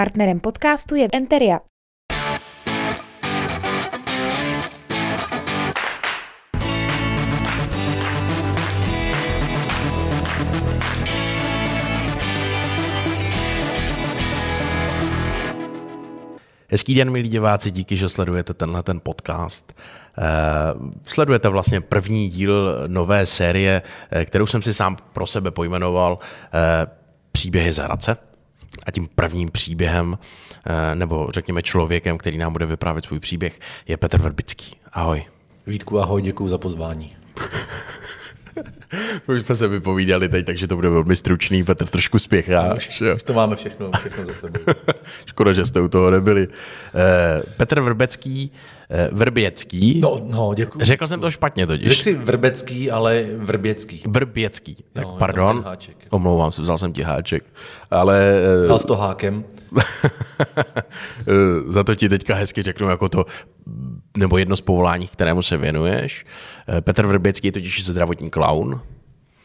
Partnerem podcastu je Enteria. Hezký den, milí diváci, díky, že sledujete tenhle ten podcast. Eh, sledujete vlastně první díl nové série, eh, kterou jsem si sám pro sebe pojmenoval eh, Příběhy z Hradce. A tím prvním příběhem, nebo řekněme člověkem, který nám bude vyprávět svůj příběh, je Petr Vrbický. Ahoj. Vítku, ahoj, děkuji za pozvání. Už jsme se vypovídali teď, takže to bude velmi stručný. Petr trošku spěchá. No, už, už to máme všechno, všechno za sebou. Škoda, že jste u toho nebyli. Eh, Petr Vrbecký, eh, Vrběcký. No, no, děkuji. Řekl jsem to špatně totiž. Řekl si Vrbecký, ale Vrběcký. Vrběcký. Tak No, je tam pardon. Omlouvám se, vzal jsem ti háček. Ale eh, Dal s to hákem. eh, za to ti teďka hezky řeknu jako to, nebo jedno z povolání, kterému se věnuješ. Eh, Petr Vrběcký je totiž zdravotní klaun,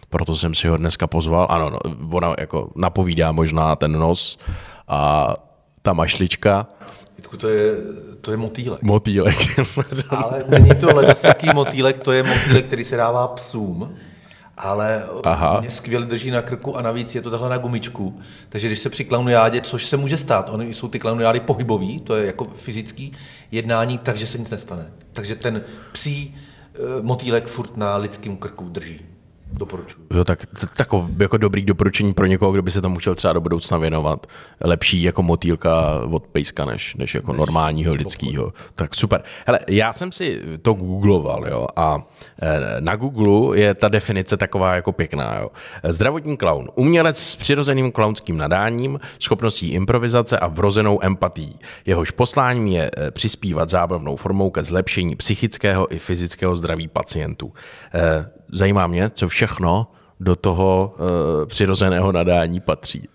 proto jsem si ho dneska pozval. Ano, no, ona jako napovídá možná ten nos a ta mašlička, Vítku, to je, to je motýlek. motýlek. Ale není to ledasaký motýlek, to je motýlek, který se dává psům. Ale Aha. Mě skvěle drží na krku a navíc je to takhle na gumičku. Takže když se při klauniádě, což se může stát, oni jsou ty klauniády pohybový, to je jako fyzický jednání, takže se nic nestane. Takže ten psí eh, motýlek furt na lidském krku drží. Doporučuji. Jo, tak t- tako, jako dobrý doporučení pro někoho, kdo by se tomu chtěl třeba do budoucna věnovat. Lepší jako motýlka od pejska, než, než jako normálního lidského. Tak super. Hele, já jsem si to googloval, jo, a eh, na Google je ta definice taková jako pěkná, jo. Zdravotní klaun. Umělec s přirozeným klaunským nadáním, schopností improvizace a vrozenou empatií. Jehož posláním je eh, přispívat zábavnou formou ke zlepšení psychického i fyzického zdraví pacientů. Eh, Zajímá mě, co všechno do toho uh, přirozeného nadání patří.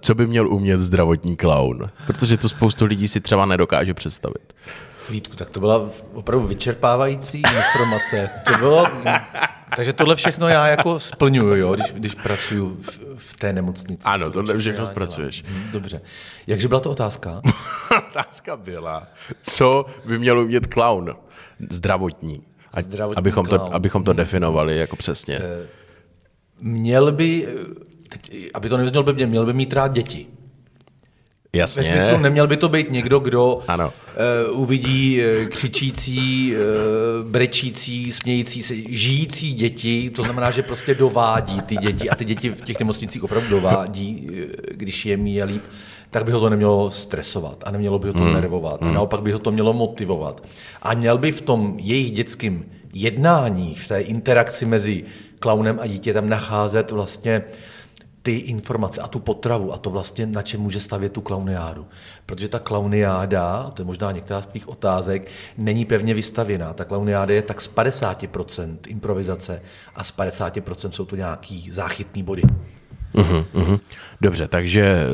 Co by měl umět zdravotní klaun? Protože to spoustu lidí si třeba nedokáže představit. Vítku, tak to byla opravdu vyčerpávající informace. To bylo, takže tohle všechno já jako splňuju, jo, když, když pracuji v, v té nemocnici. Ano, tohle všechno dělám. zpracuješ. Hm, Dobře. Jakže byla to otázka? Otázka byla, co by měl umět klaun? Zdravotní. Abychom, to, abychom to definovali jako přesně. Měl by, teď, aby to nevyznělo by mě, měl by mít rád děti. Ve Jasně. smyslu, neměl by to být někdo, kdo Ano. uh, uvidí uh, křičící, uh, brečící, smějící se, žijící děti, to znamená, že prostě dovádí ty děti a ty děti v těch nemocnicích opravdu dovádí, když je mí je líp, tak by ho to nemělo stresovat a nemělo by ho to hmm. nervovat. A naopak by ho to mělo motivovat. A měl by v tom jejich dětském jednání, v té interakci mezi klaunem a dítětem nacházet vlastně ty informace a tu potravu a to vlastně, na čem může stavět tu klauniádu. Protože ta klauniáda, to je možná některá z tvých otázek, není pevně vystavěná. Ta klauniáda je tak z 50% improvizace a z 50% jsou to nějaký záchytný body. Uhum, uhum. Dobře, takže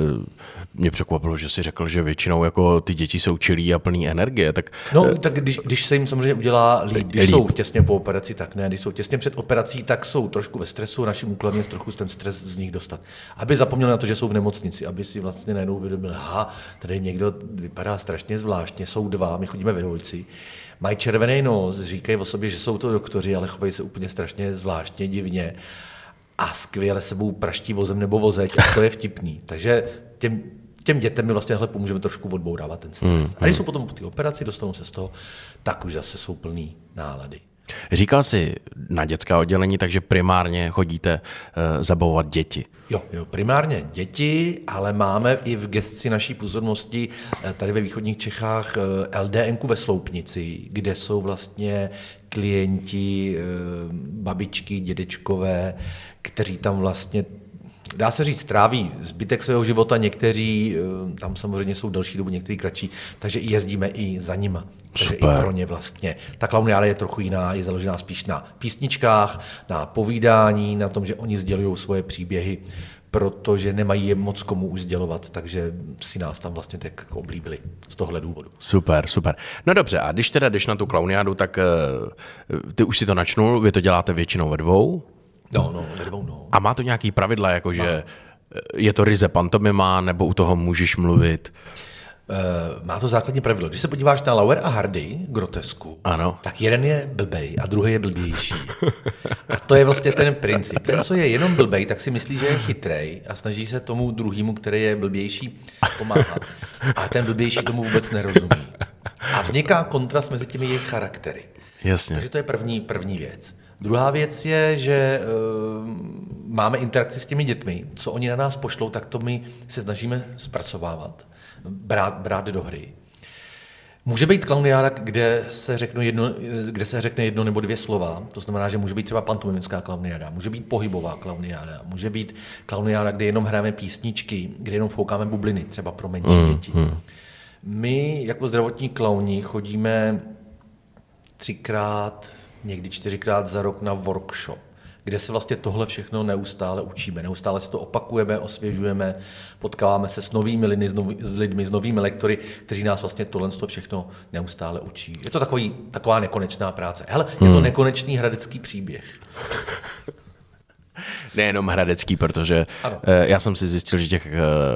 mě překvapilo, že jsi řekl, že většinou jako ty děti jsou čilí a plný energie, tak No, tak když, když se jim samozřejmě udělá líp, když líp. jsou těsně po operaci, tak ne. Když jsou těsně před operací, tak jsou trošku ve stresu. Naším úkolem je trochu ten stres z nich dostat. Aby zapomněli na to, že jsou v nemocnici, aby si vlastně najednou uvědomili, ha, tady někdo vypadá strašně zvláštně, jsou dva, my chodíme ve dvojici. Mají červený nos, říkají o sobě, že jsou to doktoři, ale chovají se úplně strašně zvláštně, divně a skvěle sebou praští vozem nebo vozeď a to je vtipný. Takže těm, těm dětem my vlastně hle pomůžeme trošku odbourávat ten stres. Mm, a když jsou potom po té operaci, dostanou se z toho, tak už zase jsou plný nálady. říkal jsi na dětská oddělení, takže primárně chodíte uh, zabavovat děti. Jo, jo, primárně děti, ale máme i v gesci naší pozornosti eh, tady ve východních Čechách eh, LDNku ve Sloupnici, kde jsou vlastně klienti, babičky, dědečkové, kteří tam vlastně dá se říct, tráví zbytek svého života, někteří, eh, tam samozřejmě jsou delší dobu, někteří kratší, takže i jezdíme i za nima. Takže Super. i pro ně vlastně. Ta klauniáda je trochu jiná, je založená spíš na písničkách, na povídání, na tom, že oni sdělují svoje příběhy, protože nemají je moc komu už sdělovat, takže si nás tam vlastně tak jako oblíbili z tohle důvodu. Super, super. No dobře, a když teda jdeš na tu klauniádu, tak uh, ty už si to načnul, vy to děláte většinou ve dvou No, no, ve dvou, no. a má to nějaký pravidla, jako že je to ryze pantomima, nebo u toho můžeš mluvit? Uh, má to základní pravidlo. Když se podíváš na Lauer a Hardy, grotesku, Ano. tak jeden je blbej a druhý je blbější. A to je vlastně ten princip. Ten, co je jenom blbej, tak si myslí, že je chytrej a snaží se tomu druhému, který je blbější, pomáhat. A ten blbější tomu vůbec nerozumí. A vzniká kontrast mezi těmi jejich charaktery. Jasně. Takže to je první, první věc. Druhá věc je, že uh, máme interakci s těmi dětmi. Co oni na nás pošlou, tak to my se snažíme zpracovávat, brát, brát do hry. Může být klauniáda, kde se, řeknu jedno, kde se řekne jedno nebo dvě slova, to znamená, že může být třeba pantomimická klauniáda, může být pohybová klauniáda, může být klauniáda, kde jenom hrajeme písničky, kde jenom foukáme bubliny, třeba pro menší mm, děti. Mm. My jako zdravotní klauni chodíme třikrát, někdy čtyřikrát za rok na workshop, kde se vlastně tohle všechno neustále učíme. Neustále se to opakujeme, osvěžujeme, potkáváme se s novými lidmi, s, nový, s lidmi, s novými lektory, kteří nás vlastně tohle to všechno neustále učí. Je to takový, taková nekonečná práce. Hele, je to nekonečný hradecký příběh. Nejenom hradecký, protože Ano. eh, já jsem si zjistil, že těch eh,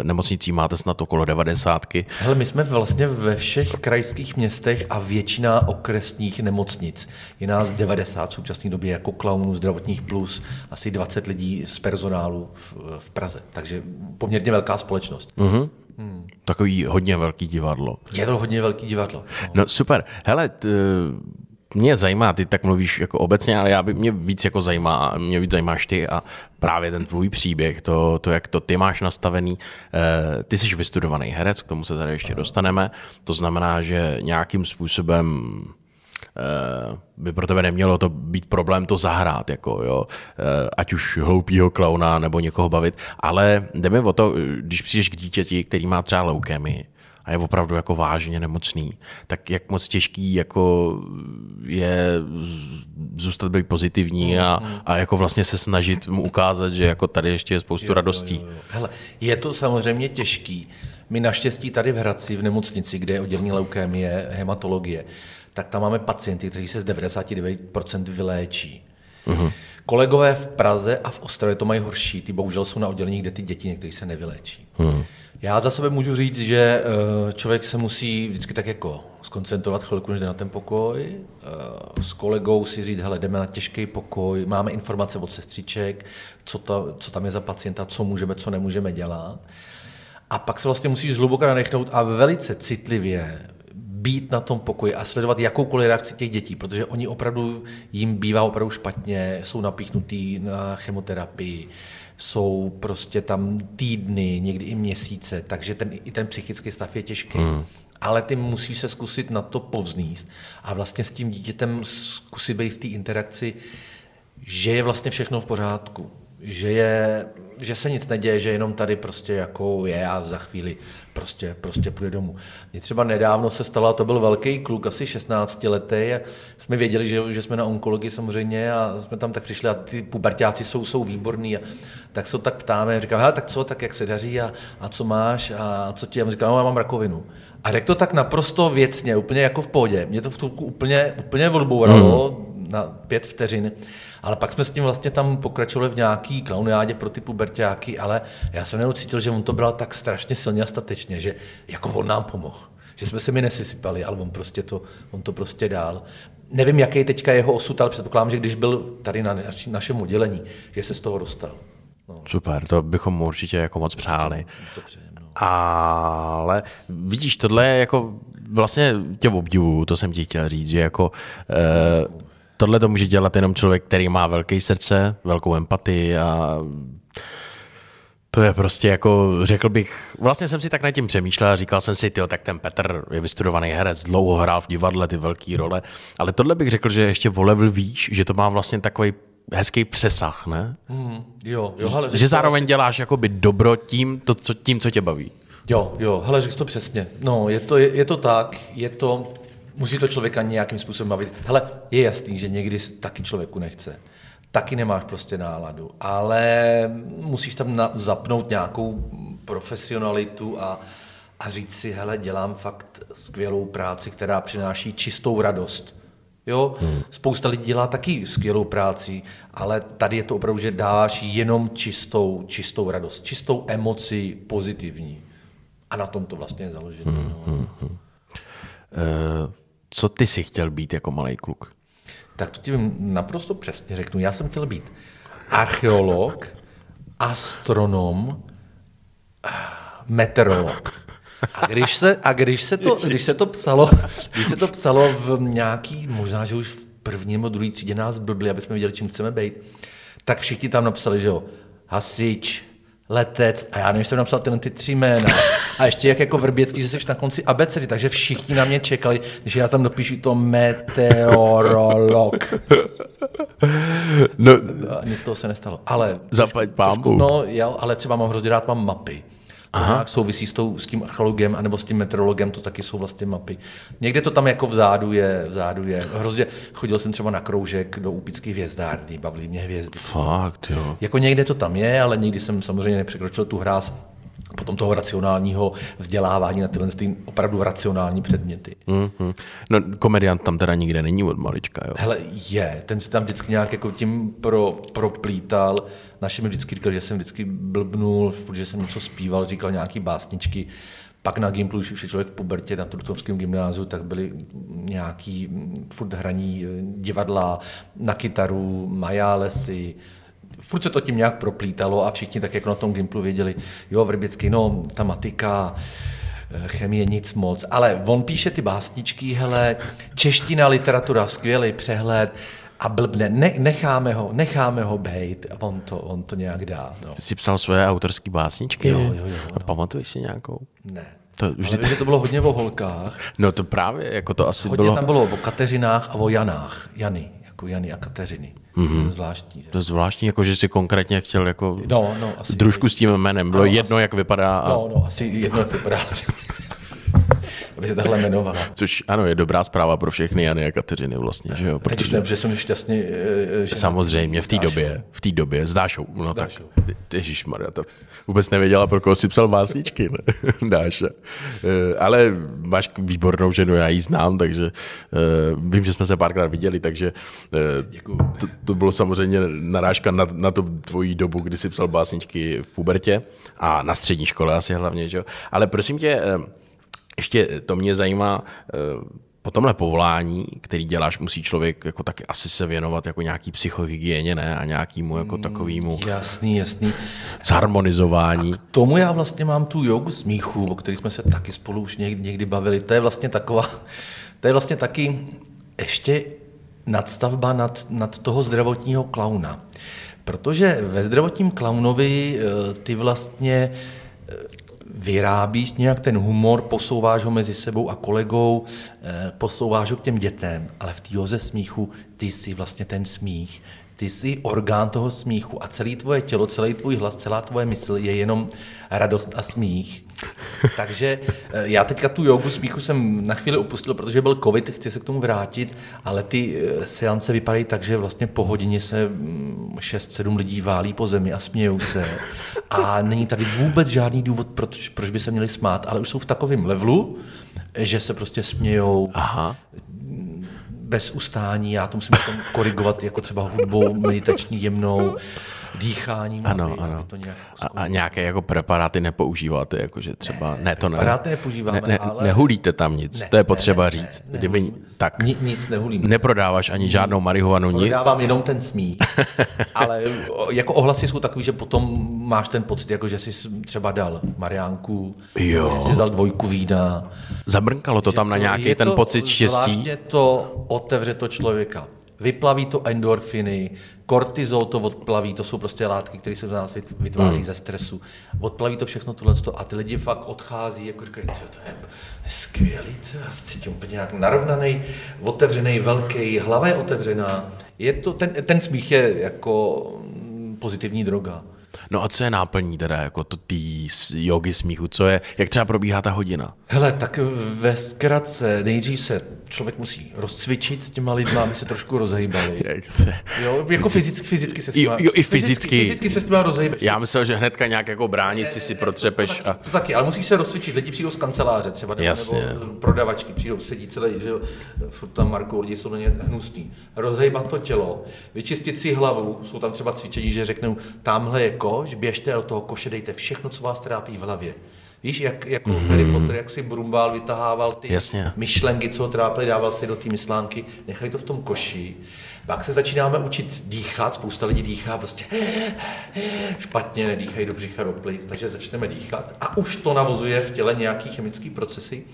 nemocnicí máte snad okolo devadesátky. Hele, my jsme vlastně ve všech krajských městech a většina okresních nemocnic. Je nás 90 v současné době jako klaunů zdravotních plus, asi 20 lidí z personálu v, v Praze. Takže poměrně velká společnost. Mhm. Takový hodně velký divadlo. Je to hodně velký divadlo. No. No super. Hele, t, mě zajímá, ty tak mluvíš jako obecně, ale já by mě víc jako zajímá, mě víc zajímáš ty a právě ten tvůj příběh, to, to jak to ty máš nastavený. Eh, Ty jsi vystudovaný herec, k tomu se tady ještě dostaneme. To znamená, že nějakým způsobem eh, by pro tebe nemělo to být problém to zahrát, jako, jo, eh, ať už hloupýho klauna nebo někoho bavit, ale jde mi o to, když přijdeš k dítěti, který má třeba leukémii, a je opravdu jako vážně nemocný, tak jak moc těžký jako je zůstat být pozitivní a, a jako vlastně se snažit mu ukázat, že jako tady ještě je spoustu radostí. Hele, je to samozřejmě těžký. My naštěstí tady v Hradci, v nemocnici, kde je oddělení leukémie, hematologie, tak tam máme pacienty, kteří se z 99% vyléčí. Mm-hmm. Kolegové v Praze a v Ostravě to mají horší. Ty bohužel jsou na oddělení, kde ty děti někteří se nevyléčí. Mm. Já za sebe můžu říct, že eh, člověk se musí vždycky tak jako skoncentrovat chvilku, než jde na ten pokoj. eh, S kolegou si říct, hele, jdeme na těžký pokoj, máme informace od sestřiček, co, ta, co tam je za pacienta, co můžeme, co nemůžeme dělat. A pak se vlastně musíš zhluboka nadechnout a velice citlivě být na tom pokoji a sledovat jakoukoliv reakci těch dětí, protože oni opravdu, jim bývá opravdu špatně, jsou napíchnutý na chemoterapii, jsou prostě tam týdny, někdy i měsíce, takže ten, i ten psychický stav je těžký. Hmm. Ale ty musíš se zkusit na to povzníst a vlastně s tím dítětem zkusit být v té interakci, že je vlastně všechno v pořádku, že, je, že se nic neděje, že jenom tady prostě jako je a za chvíli prostě, prostě půjde domů. Mně třeba nedávno se stalo, a to byl velký kluk, asi 16 letý, a jsme věděli, že, že jsme na onkologii samozřejmě a jsme tam tak přišli a ty pubertáci jsou, jsou výborní a tak se tak ptáme, říkám, hele, tak co, tak jak se daří a, a co máš a co ti, a on říká, no já mám rakovinu. A řekl to tak naprosto věcně, úplně jako v pohodě. Mě to v tu úplně, úplně odbouralo mm. Na pět vteřin. Ale pak jsme s tím vlastně tam pokračovali v nějaký klauniádě pro ty pubertáky, ale já jsem jenom cítil, že on to bral tak strašně silně a statečně, že jako on nám pomohl. Že jsme se mi nesysypali, ale on, prostě to, on to prostě dál. Nevím, jaký je teďka jeho osud, ale předpokládám, že když byl tady na naš, našem oddělení, že se z toho dostal. No, Super, to bychom mu určitě jako moc přáli. to přejem, no. Ale vidíš, tohle je jako vlastně tě obdivuju, to jsem ti chtěl říct, že jako eh, tohle to může dělat jenom člověk, který má velké srdce, velkou empatii a to je prostě jako, řekl bych, vlastně jsem si tak nad tím přemýšlel a říkal jsem si, tyjo, tak ten Petr je vystudovaný herec, dlouho hrál v divadle ty velké role, ale tohle bych řekl, že ještě o level výš, že to má vlastně takový hezký přesah, ne? Hmm, jo, jo, hele, Že řekl to zároveň děláš jakoby dobro tím, to, co, tím, co tě baví. Jo, jo, hele, řekl to přesně. No, je to, je, je to tak, je to, musí to člověka nějakým způsobem bavit. Hele, je jasný, že někdy taky člověku nechce. Taky nemáš prostě náladu, ale musíš tam na, zapnout nějakou profesionalitu a, a říct si, hele, dělám fakt skvělou práci, která přináší čistou radost Jo? Hmm. Spousta lidí dělá taky skvělou práci, ale tady je to opravdu, že dáváš jenom čistou, čistou radost, čistou emoci pozitivní. A na tom to vlastně je založené. Hmm, no. hmm, hmm. Uh, co ty jsi chtěl být jako malý kluk? Tak to ti naprosto přesně řeknu. Já jsem chtěl být archeolog, astronom, meteorolog. A když se, a když se, to, když se to psalo, když se to psalo v nějaký, možná, že už v první nebo druhý třídě nás blbli, aby jsme viděli, čím chceme být, tak všichni tam napsali, že jo, hasič, letec a já nevím, jsem napsal tyhle ty tři jména. A ještě jak jako vrběcký, že jsi na konci abecedy, takže všichni na mě čekali, že já tam dopíšu to meteorolog. No, nic z toho se nestalo. Ale Zaplať pámbu. No, já, ale třeba mám hrozně rád, mám mapy. Aha. nějak souvisí s, tou, s tím archeologem anebo s tím meteorologem, to taky jsou vlastně mapy. Někde to tam jako vzadu je, vzadu je. Hrozně chodil jsem třeba na kroužek do Úpických hvězdárny, bavili mě hvězdy. Fakt, jo. Jako někde to tam je, ale nikdy jsem samozřejmě nepřekročil tu hráz potom toho racionálního vzdělávání na tyhle ty opravdu racionální předměty. Mm-hmm. No, komediant tam teda nikde není od malička, jo? Hele, je, ten se tam vždycky nějak jako tím pro, proplítal. Naši mi vždycky říkal, že jsem vždycky blbnul, protože jsem něco zpíval, říkal nějaký básničky. Pak na Gimplu, když už je člověk v pubertě na Trutovském gymnáziu, tak byly nějaký furt hraní divadla na kytaru, majálesy, furt se to tím nějak proplítalo a všichni tak jako na tom Gimplu věděli, jo, Vrběcky, no, ta matika, eh, chemie nic moc, ale on píše ty básničky, hele, čeština, literatura, skvělý přehled, a blbne, ne, necháme ho, necháme ho bejt a on to, on to nějak dá. No. Ty jsi psal svoje autorské básničky? Jo, jo, jo. A pamatuješ si nějakou? Ne. To, vždy... Ale vím, že to bylo hodně o holkách. No to právě, jako to asi hodně bylo... tam bylo o Kateřinách a o Janách. Jany, jako Jany a Kateřiny. Mm-hmm. zvláštní. Že? To je zvláštní, jako že si konkrétně chtěl jako no, no, asi družku s tím jménem. Bylo no, jedno, asi, jak vypadá. A... No, no, asi jedno, jak vypadá. Aby se takhle jmenovala. Což ano, je dobrá zpráva pro všechny Jany a Kateřiny vlastně, že jo? Protože... Teď, že jsem šťastně... Eh, že Samozřejmě, v té době, v té době, s Dášou, no tak, Maria, to vůbec nevěděla, pro koho si psal básničky, ne? Dáša. Eh, ale máš výbornou ženu, já ji znám, takže eh, vím, že jsme se párkrát viděli, takže to, to bylo samozřejmě narážka na, na tu tvoji dobu, kdy jsi psal básničky v pubertě a na střední škole asi hlavně, že jo? Ale prosím tě, ještě to mě zajímá, eh, po tomhle povolání, který děláš, musí člověk jako taky asi se věnovat jako nějaký psychohygieně, ne? A nějakýmu jako mm, takovýmu... Jasný, jasný. Zharmonizování. A k tomu já vlastně mám tu jogu smíchu, o který jsme se taky spolu už někdy, někdy bavili. To je vlastně taková, to je vlastně taky ještě nadstavba nad, nad toho zdravotního klauna. Protože ve zdravotním klaunovi eh, ty vlastně eh, vyrábíš nějak ten humor, posouváš ho mezi sebou a kolegou, eh, posouváš ho k těm dětem, ale v té smíchu ty jsi vlastně ten smích, ty jsi orgán toho smíchu a celé tvoje tělo, celý tvůj hlas, celá tvoje mysl je jenom radost a smích. Takže eh, já teďka tu jogu smíchu jsem na chvíli opustil, protože byl covid, chci se k tomu vrátit, ale ty eh, seance vypadají tak, že vlastně po hodině se 6-7 mm, lidí válí po zemi a smějou se. A není tady vůbec žádný důvod, proč, proč by se měli smát, ale už jsou v takovém levelu, že se prostě smějou. Aha bez ustání, já to musím potom korigovat jako třeba hudbou meditační jemnou, dýcháním. Ano, aby, ano. Aby to nějak a, a nějaké jako preparáty nepoužíváte, jakože třeba, ne, ne to ne. Preparáty nepoužíváme, ne, ne, ale... Nehulíte tam nic, ne, to je potřeba ne, říct. Ne, ne, Kdyby, tak Ni, nic nehulím. Neprodáváš ani žádnou marihuanu, nic. Prodávám jenom ten smí. ale jako ohlasy jsou takový, že potom máš ten pocit, jako že jsi třeba dal Mariánku, jo. že jsi dal dvojku vína. Zabrnkalo to tam to, na nějaký ten pocit štěstí? to otevře to člověka vyplaví to endorfiny, kortizol to odplaví, to jsou prostě látky, které se v nás vytváří mm. ze stresu. Odplaví to všechno tohle a ty lidi fakt odchází, jako říkají, to, to je skvělý, to já se cítím úplně nějak narovnaný, otevřený, velký, hlava je otevřená. Je to, ten, ten smích je jako pozitivní droga. No a co je náplní teda, jako to tý jogy smíchu, co je, jak třeba probíhá ta hodina? Hele, tak ve zkratce nejdřív se člověk musí rozcvičit s těma lidma, aby se trošku rozhýbali. Jo, jako fyzicky, fyzicky se s Jo, těma, jo, i fyzicky. fyzicky se s těma rozhýbeš. Já myslel, že hnedka nějak jako bránici si protřepeš a... To taky, ale musíš se rozcvičit. Lidi přijdou z kanceláře třeba, nebo, Jasně. nebo prodavačky přijdou, sedí celé, že furt tam Markou, lidi jsou na ně hnusní. Rozhejbat to tělo, vyčistit si hlavu, jsou tam třeba cvičení, že řeknou, tamhle je koš, běžte do toho koše, dejte všechno, co vás trápí v hlavě. Víš, jak, jako mm. Harry Potter, jak si Brumbál vytahával ty Jasně. myšlenky, co ho trápily, dával si do té myslánky, nechali to v tom koši. Pak se začínáme učit dýchat, spousta lidí dýchá prostě špatně, nedýchají do břicha, do plic, takže začneme dýchat a už to navozuje v těle nějaký chemický procesy.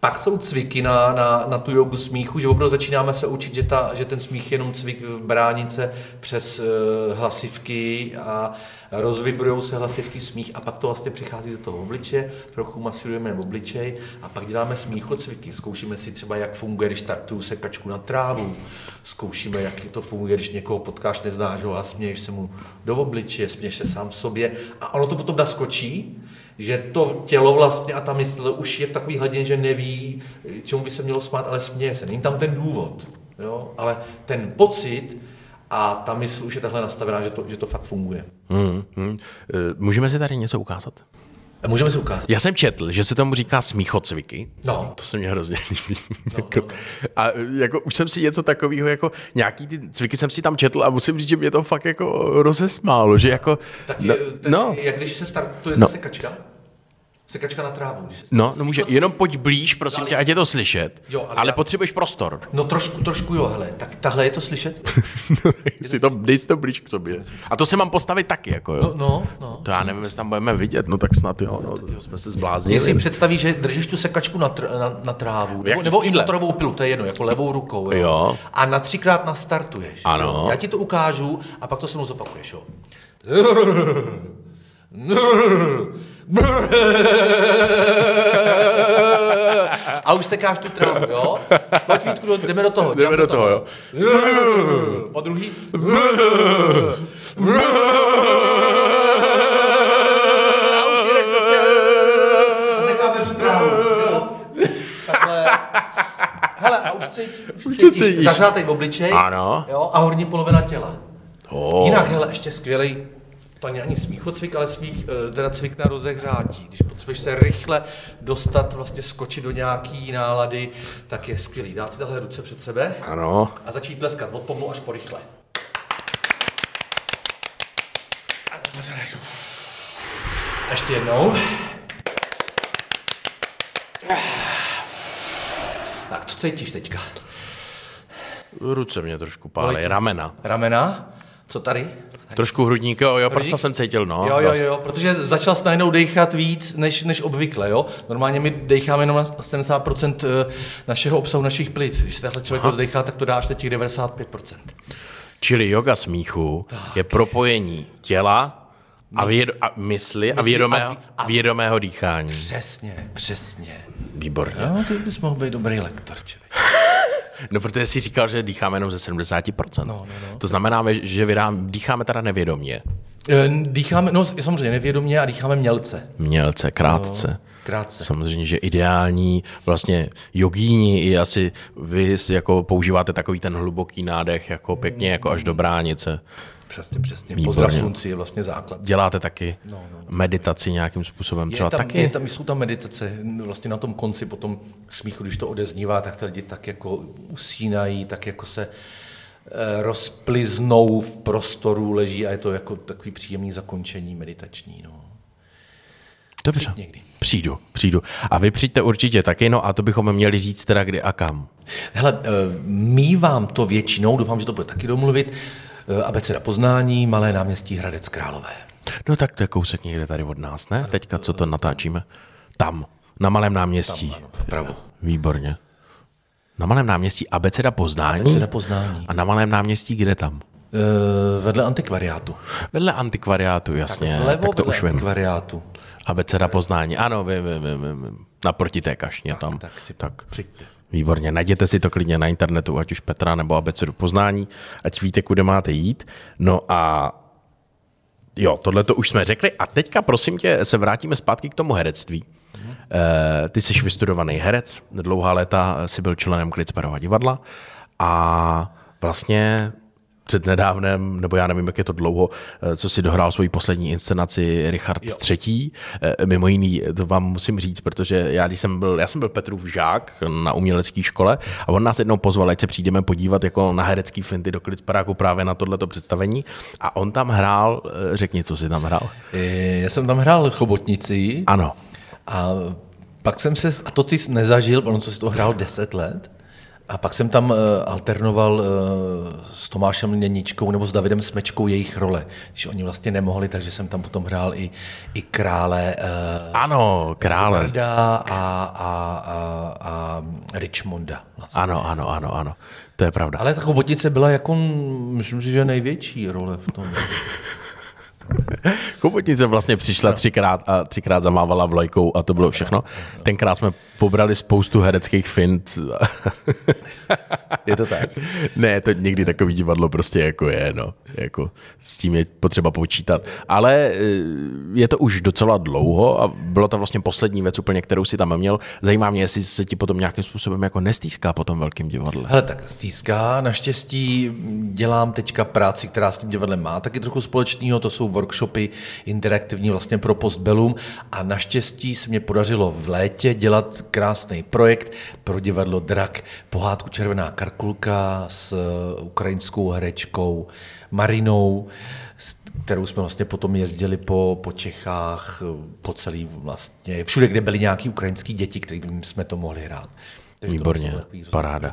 Pak jsou cviky na, na, na tu jogu smíchu, že opravdu začínáme se učit, že, ta, že ten smích je jenom cvik v bránice přes uh, hlasivky a rozvibrují se hlasivky smích a pak to vlastně přichází do toho obličeje, trochu masírujeme obličej a pak děláme smíchocviky. Zkoušíme si třeba, jak funguje, když startuju sekačku na trávu, zkoušíme, jak to funguje, když někoho potkáš, neznáš ho a směješ se mu do obličeje, směješ se sám sobě a ono to potom naskočí, že to tělo vlastně a ta mysl už je v takový hladině, že neví, čemu by se mělo smát, ale směje se. Není tam ten důvod, jo? ale ten pocit a ta mysl už je takhle nastavená, že to, že to fakt funguje. Hmm, hmm. Eh, Můžeme si tady něco ukázat? Můžeme si ukázat. Já jsem četl, že se tomu říká smíchocviky. No. To se mě hrozně líbí. Jako- A jako už jsem si něco takového, jako nějaký ty cviky jsem si tam četl a musím říct, že mě to fakt jako rozesmálo, že jako... Tak no, je, ten, no, jak když se startuje No. sekačka, sekačka na trávu. Když se no, no může, jenom pojď blíž, prosím tě, ať je to slyšet, Jo, ale ale já- potřebuješ prostor. No trošku, trošku jo, hele, tak tahle je to slyšet? si to, dej si to blíž k sobě. A to se mám postavit taky, jako jo. No, no, no. To já nevím, jestli tam budeme vidět, no tak snad jo, no, to jsme se Ty si zbláznili. představíš, že držíš tu sekačku na, tr- na, na trávu, nebo, Jak nebo i motorovou pilu, to je jedno, jako levou rukou, jo. Jo. A na třikrát nastartuješ. Ano. Já ti to ukážu a pak to se mnou zopakuješ, jo. A už sekáš tu trávu, jo? Pojď Vítku, jdeme do toho. Jdeme do toho, jo. Po druhý. A už prostě. Tu trávu, jo? Takhle. Hele, a už cítíš. Už to cítíš. Zahřátej v obličej. Ano. Jo, a horní polovina těla. Oh. Jinak, hele, ještě skvělej, to není ani smíchocvik, ale smích, eh, teda cvik na rozehřátí. Když potřebuješ se rychle dostat, vlastně skočit do nějaký nálady, tak je skvělý. Dát si tahle ruce před sebe Ano. a začít tleskat od pomalu až po rychle. A se. Ještě jednou. Tak, co cítíš teďka? Ruce mě trošku pálí, ramena. Ramena? Co tady? Trošku hrudník, jo, jo, prsa Hrudník? jsem cítil, no. Jo, jo, jo, protože začal jsi najednou dechat víc než, než obvykle, jo. Normálně my decháme jenom na 70% eh, našeho obsahu našich plic. Když se takhle člověk rozdechá, tak to dá až na těch 95%. Čili yoga smíchu je propojení těla a, věd, a mysli a vědomého, a- a- vědomého dýchání. Přesně, přesně. Výborně. No, ty bys mohl být dobrý lektor, člověk. No, protože jsi říkal, že dýcháme jenom ze 70%. No, no, no. To znamená, že vydám, dýcháme teda nevědomě. Eh, Dýcháme, no samozřejmě nevědomě a dýcháme mělce. Mělce, krátce. No, krátce. Samozřejmě, že ideální, vlastně jogíni i asi vy jako používáte takový ten hluboký nádech, jako pěkně, jako až do bránice. Přesně, přesně. Výborně. Pozdrav slunci je vlastně základ. Děláte taky No, no, meditaci nějakým způsobem, třeba Je tam, taky? je tam, jsou tam meditace, vlastně na tom konci po tom smíchu, když to odeznívá, tak ty lidi tak jako usínají, tak jako se eh, rozpliznou v prostoru, leží a je to jako takový příjemný zakončení meditační. No. Dobře, Přijď někdy. přijdu, přijdu. A vy přijďte určitě taky, no a to bychom měli říct teda kdy a kam. Hele, eh, mívám to většinou, doufám, že to bude taky domluvit, abeceda poznání, Malé náměstí Hradec Králové. No tak to je kousek někde tady od nás, ne? Teďka, co to natáčíme? Tam, na Malém náměstí. Ano, vpravo. Výborně. Na Malém náměstí abeceda poznání? Abeceda poznání. A na Malém náměstí kde tam? Eh, vedle antikvariátu. Vedle antikvariátu, jasně. Vlevo tak to vedle už vím. antikvariátu. Abeceda poznání. Ano, vím, vím, vím, vím. Naproti té kašně tam. tak si tak. přijďte. Výborně, najděte si to klidně na internetu, ať už Petra nebo abecedu poznání, ať víte, kude máte jít. No a jo, tohle to už jsme řekli. A teďka, prosím tě, se vrátíme zpátky k tomu herectví. Eh, ty jsi vystudovaný herec, dlouhá léta si byl členem Klitsperova divadla a vlastně před nedávnem, nebo já nevím, jak je to dlouho, eh, co si dohrál svoji poslední inscenaci Richard jo. III. Eh, mimo jiný, to vám musím říct, protože já, když jsem byl, já jsem byl Petrův žák na umělecké škole a on nás jednou pozval, ať se přijdeme podívat jako na herecký finty do Klitsparáku právě na tohleto představení a on tam hrál, eh, řekni, co si tam hrál. Já jsem tam hrál Chobotnici. Ano. A pak jsem se, a to ty nezažil, ono co jsi to hrál 10 let, a pak jsem tam uh, alternoval uh, s Tomášem Měničkou nebo s Davidem Smečkou jejich role, když oni vlastně nemohli, takže jsem tam potom hrál i, i krále. Uh, ano, krále. A, a, a, a Richmonda. Vlastně. Ano, ano, ano, ano. To je pravda. Ale ta chobotnice byla jako, myslím si, že největší role v tom. Chobotnice vlastně přišla třikrát a třikrát zamávala vlajkou a to bylo všechno. Tenkrát jsme pobrali spoustu hereckých fint. je to tak? Ne, to někdy takový divadlo prostě jako je, no. Jako s tím je potřeba počítat. Ale eh, je to už docela dlouho a bylo to vlastně poslední věc úplně, kterou si tam měl. Zajímá mě, jestli se ti potom nějakým způsobem jako nestýská po tom velkým divadle. Hele, tak stýská. Naštěstí dělám teďka práci, která s tím divadlem má taky trochu společného. To jsou workshopy interaktivní vlastně pro Postbellum a naštěstí se mě podařilo v létě dělat krásný projekt pro divadlo Drak, pohádku Červená karkulka s uh, ukrajinskou herečkou Marinou, kterou jsme vlastně potom jezdili po, po Čechách, uh, po celý vlastně, všude, kde byly nějaký ukrajinský děti, kterým jsme to mohli hrát. Takže Výborně, to paráda.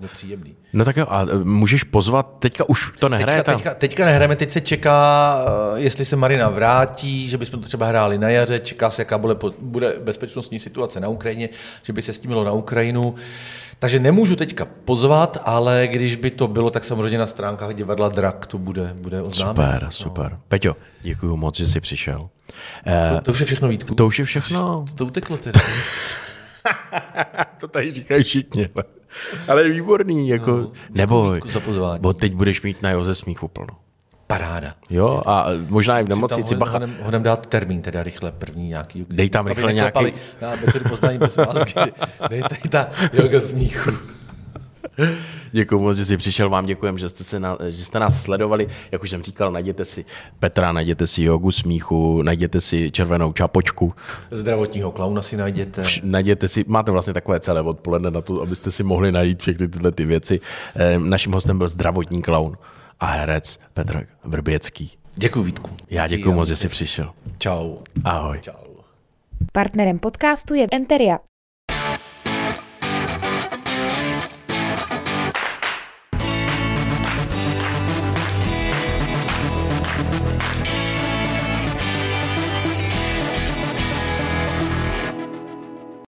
No tak jo, a e, můžeš pozvat, teďka už to nehraje teďka, teďka, teďka nehrajeme, teď se čeká, e, jestli se Marina vrátí, že bychom to třeba hráli na jaře, čeká se, jaká bude, bude bezpečnostní situace na Ukrajině, že by se stímilo na Ukrajinu. Takže nemůžu teďka pozvat, ale když by to bylo, tak samozřejmě na stránkách divadla Drak to bude, bude oznámeno. Super, no. super. Peťo, děkuji moc, že jsi přišel. To, to už je všechno, Vítku. To už je všechno. To, to uteklo teda. to tady říkají všichni. Ale výborný, jako, no, nebo, bo teď budeš mít na Joze smíchu plno. Paráda. Jo, a možná i v nemocnici bacha. Hodem, hodem dát termín teda rychle, první nějaký. Dej tam rychle nějaký. Na poznání, dej tady ta yoga smíchu. Děkuji moc, že jsi přišel. Vám děkujem, že jste, se na, že jste nás sledovali. Jak už jsem říkal, najděte si Petra, najděte si jogu smíchu, najděte si červenou čapočku. Zdravotního klauna si najděte. Vš, najděte si, máte vlastně takové celé odpoledne na to, abyste si mohli najít všechny tyhle ty věci. E, naším hostem byl zdravotní klaun a herec Petr Vrběcký. Děkuji Vítku. Já děkuji moc, že jsi přišel. Čau. Ahoj. Čau. Partnerem podcastu je Enteria,